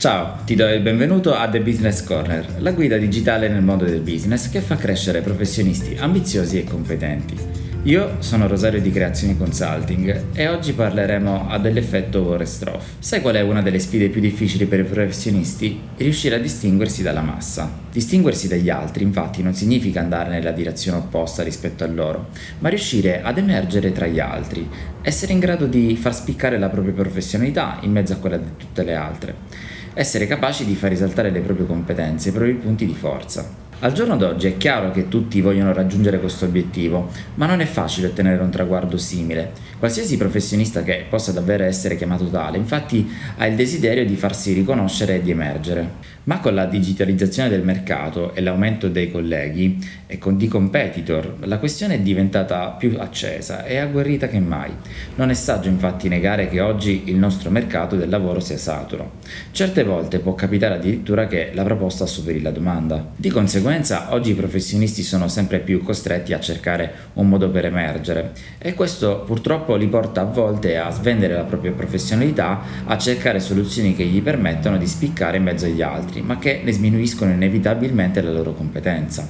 Ciao, ti do il benvenuto a The Business Corner, la guida digitale nel mondo del business che fa crescere professionisti ambiziosi e competenti. Io sono Rosario di Creazioni Consulting e oggi parleremo dell'effetto Vorestroff. Sai qual è una delle sfide più difficili per i professionisti? Riuscire a distinguersi dalla massa. Distinguersi dagli altri, infatti, non significa andare nella direzione opposta rispetto a loro, ma riuscire ad emergere tra gli altri, essere in grado di far spiccare la propria professionalità in mezzo a quella di tutte le altre essere capaci di far risaltare le proprie competenze, i propri punti di forza. Al giorno d'oggi è chiaro che tutti vogliono raggiungere questo obiettivo, ma non è facile ottenere un traguardo simile. Qualsiasi professionista che possa davvero essere chiamato tale, infatti, ha il desiderio di farsi riconoscere e di emergere. Ma con la digitalizzazione del mercato e l'aumento dei colleghi e con di competitor, la questione è diventata più accesa e agguerrita che mai. Non è saggio infatti negare che oggi il nostro mercato del lavoro sia saturo. Certe volte può capitare addirittura che la proposta superi la domanda. Di conseguenza conseguenza oggi i professionisti sono sempre più costretti a cercare un modo per emergere e questo purtroppo li porta a volte a svendere la propria professionalità, a cercare soluzioni che gli permettono di spiccare in mezzo agli altri, ma che ne sminuiscono inevitabilmente la loro competenza.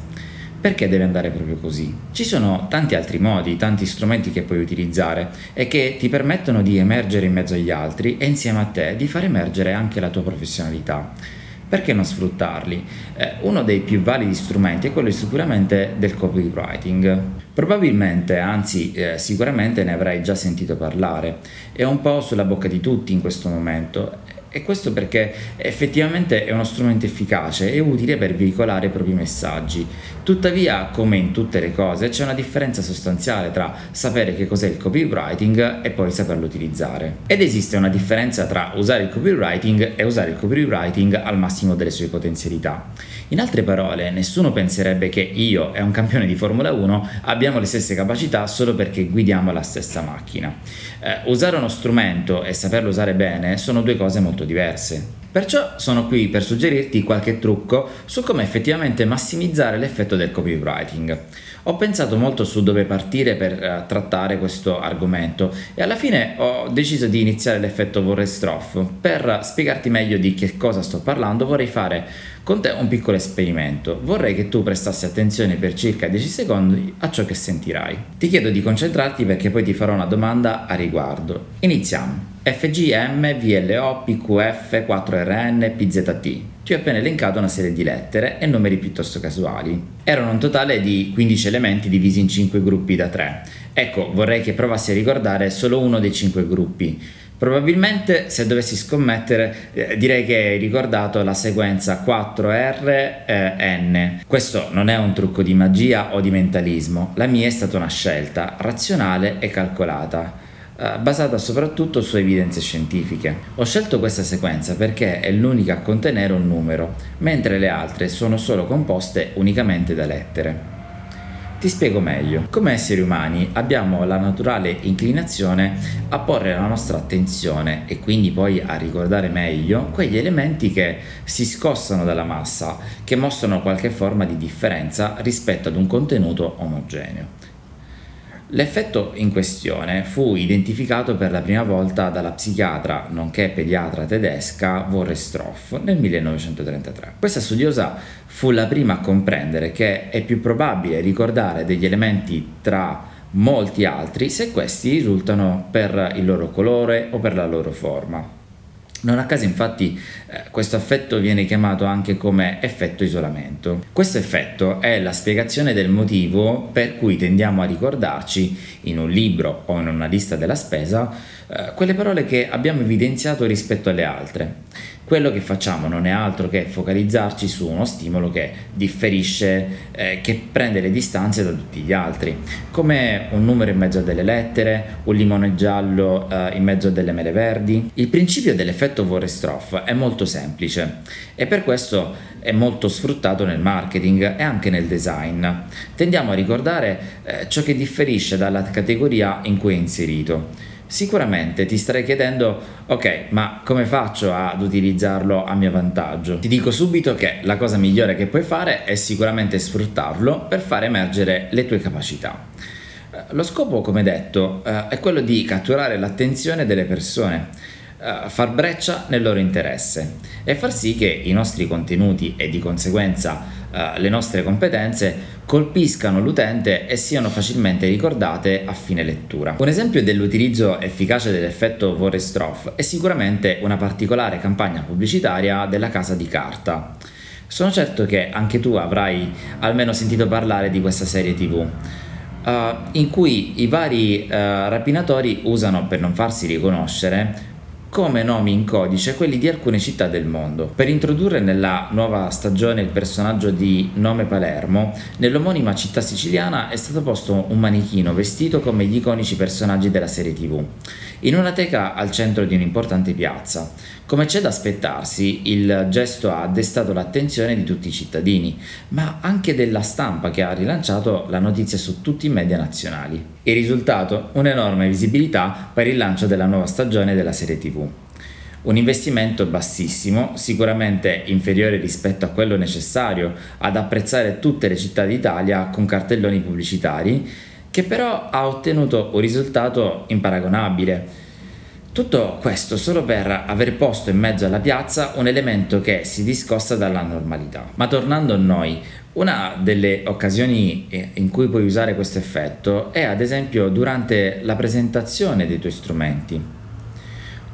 Perché deve andare proprio così? Ci sono tanti altri modi, tanti strumenti che puoi utilizzare e che ti permettono di emergere in mezzo agli altri e insieme a te di far emergere anche la tua professionalità perché non sfruttarli? Eh, uno dei più validi strumenti è quello sicuramente del copywriting. Probabilmente, anzi eh, sicuramente ne avrai già sentito parlare, è un po' sulla bocca di tutti in questo momento e questo perché effettivamente è uno strumento efficace e utile per veicolare i propri messaggi. Tuttavia, come in tutte le cose, c'è una differenza sostanziale tra sapere che cos'è il copywriting e poi saperlo utilizzare. Ed esiste una differenza tra usare il copywriting e usare il copywriting al massimo delle sue potenzialità. In altre parole, nessuno penserebbe che io e un campione di Formula 1 abbiamo le stesse capacità solo perché guidiamo la stessa macchina. Eh, usare uno strumento e saperlo usare bene sono due cose molto diverse. Perciò sono qui per suggerirti qualche trucco su come effettivamente massimizzare l'effetto del copywriting. Ho pensato molto su dove partire per uh, trattare questo argomento e alla fine ho deciso di iniziare l'effetto Vorrestroff. Per spiegarti meglio di che cosa sto parlando vorrei fare con te un piccolo esperimento. Vorrei che tu prestassi attenzione per circa 10 secondi a ciò che sentirai. Ti chiedo di concentrarti perché poi ti farò una domanda a riguardo. Iniziamo. FGM, VLO, PQF, 4RN, PZT. Ti ho appena elencato una serie di lettere e numeri piuttosto casuali. Erano un totale di 15 elementi divisi in 5 gruppi da 3. Ecco, vorrei che provassi a ricordare solo uno dei 5 gruppi. Probabilmente se dovessi scommettere eh, direi che hai ricordato la sequenza 4RN. Eh, Questo non è un trucco di magia o di mentalismo, la mia è stata una scelta razionale e calcolata. Eh, basata soprattutto su evidenze scientifiche. Ho scelto questa sequenza perché è l'unica a contenere un numero, mentre le altre sono solo composte unicamente da lettere. Ti spiego meglio. Come esseri umani abbiamo la naturale inclinazione a porre la nostra attenzione e quindi poi a ricordare meglio quegli elementi che si scossano dalla massa, che mostrano qualche forma di differenza rispetto ad un contenuto omogeneo. L'effetto in questione fu identificato per la prima volta dalla psichiatra nonché pediatra tedesca Vorrestroff nel 1933. Questa studiosa fu la prima a comprendere che è più probabile ricordare degli elementi tra molti altri se questi risultano per il loro colore o per la loro forma. Non a caso infatti eh, questo effetto viene chiamato anche come effetto isolamento. Questo effetto è la spiegazione del motivo per cui tendiamo a ricordarci in un libro o in una lista della spesa eh, quelle parole che abbiamo evidenziato rispetto alle altre. Quello che facciamo non è altro che focalizzarci su uno stimolo che differisce, eh, che prende le distanze da tutti gli altri, come un numero in mezzo a delle lettere, un limone giallo eh, in mezzo a delle mele verdi. Il principio dell'effetto Vorestroff è molto semplice e per questo è molto sfruttato nel marketing e anche nel design. Tendiamo a ricordare eh, ciò che differisce dalla categoria in cui è inserito. Sicuramente ti starei chiedendo, ok, ma come faccio ad utilizzarlo a mio vantaggio? Ti dico subito che la cosa migliore che puoi fare è sicuramente sfruttarlo per far emergere le tue capacità. Eh, lo scopo, come detto, eh, è quello di catturare l'attenzione delle persone. Uh, far breccia nel loro interesse e far sì che i nostri contenuti e di conseguenza uh, le nostre competenze colpiscano l'utente e siano facilmente ricordate a fine lettura. Un esempio dell'utilizzo efficace dell'effetto Vorestroff è sicuramente una particolare campagna pubblicitaria della casa di carta. Sono certo che anche tu avrai almeno sentito parlare di questa serie tv uh, in cui i vari uh, rapinatori usano, per non farsi riconoscere, come nomi in codice quelli di alcune città del mondo. Per introdurre nella nuova stagione il personaggio di Nome Palermo, nell'omonima città siciliana è stato posto un manichino vestito come gli iconici personaggi della serie TV, in una teca al centro di un'importante piazza. Come c'è da aspettarsi, il gesto ha destato l'attenzione di tutti i cittadini, ma anche della stampa che ha rilanciato la notizia su tutti i media nazionali. Il risultato? Un'enorme visibilità per il lancio della nuova stagione della serie TV. Un investimento bassissimo, sicuramente inferiore rispetto a quello necessario ad apprezzare tutte le città d'Italia con cartelloni pubblicitari, che però ha ottenuto un risultato imparagonabile tutto questo solo per aver posto in mezzo alla piazza un elemento che si discosta dalla normalità. Ma tornando a noi, una delle occasioni eh, in cui puoi usare questo effetto è ad esempio durante la presentazione dei tuoi strumenti.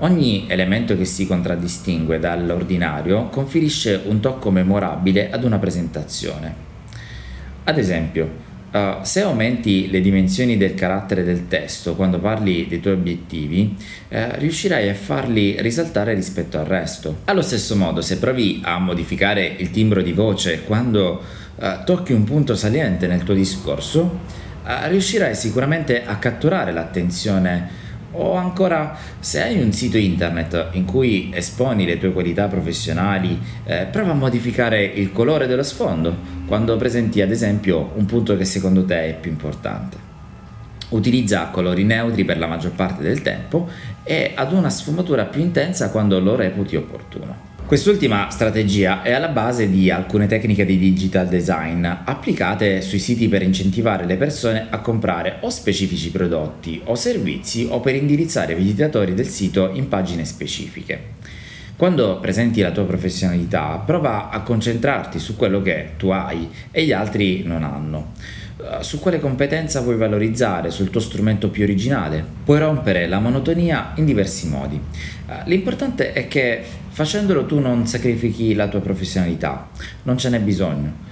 Ogni elemento che si contraddistingue dall'ordinario conferisce un tocco memorabile ad una presentazione. Ad esempio, Uh, se aumenti le dimensioni del carattere del testo quando parli dei tuoi obiettivi, uh, riuscirai a farli risaltare rispetto al resto. Allo stesso modo, se provi a modificare il timbro di voce quando uh, tocchi un punto saliente nel tuo discorso, riuscirai sicuramente a catturare l'attenzione o ancora, se hai un sito internet in cui esponi le tue qualità professionali, eh, prova a modificare il colore dello sfondo quando presenti ad esempio un punto che secondo te è più importante. Utilizza colori neutri per la maggior parte del tempo e ad una sfumatura più intensa quando lo reputi opportuno. Quest'ultima strategia è alla base di alcune tecniche di digital design applicate sui siti per incentivare le persone a comprare o specifici prodotti o servizi o per indirizzare i visitatori del sito in pagine specifiche. Quando presenti la tua professionalità, prova a concentrarti su quello che tu hai e gli altri non hanno. Eh, su quale competenza vuoi valorizzare, sul tuo strumento più originale. Puoi rompere la monotonia in diversi modi. Eh, l'importante è che facendolo tu non sacrifichi la tua professionalità, non ce n'è bisogno.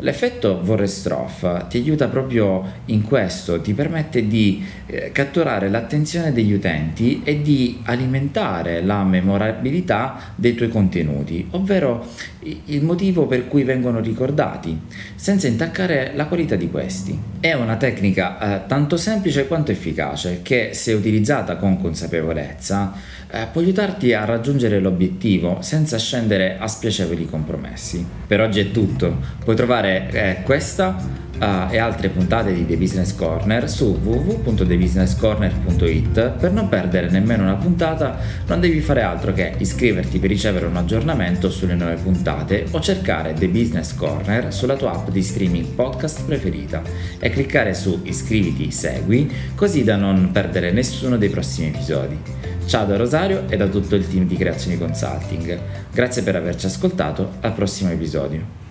L'effetto Vorrestroff ti aiuta proprio in questo, ti permette di eh, catturare l'attenzione degli utenti e di alimentare la memorabilità dei tuoi contenuti, ovvero il motivo per cui vengono ricordati, senza intaccare la qualità di questi. È una tecnica eh, tanto semplice quanto efficace che, se utilizzata con consapevolezza, eh, può aiutarti a raggiungere l'obiettivo senza scendere a spiacevoli compromessi. Per oggi è tutto, puoi trovare eh, questa uh, e altre puntate di The Business Corner su www.thebusinesscorner.it. Per non perdere nemmeno una puntata, non devi fare altro che iscriverti per ricevere un aggiornamento sulle nuove puntate o cercare The Business Corner sulla tua app di streaming podcast preferita e cliccare su iscriviti, segui, così da non perdere nessuno dei prossimi episodi. Ciao da Rosario e da tutto il team di Creazioni Consulting. Grazie per averci ascoltato, al prossimo episodio.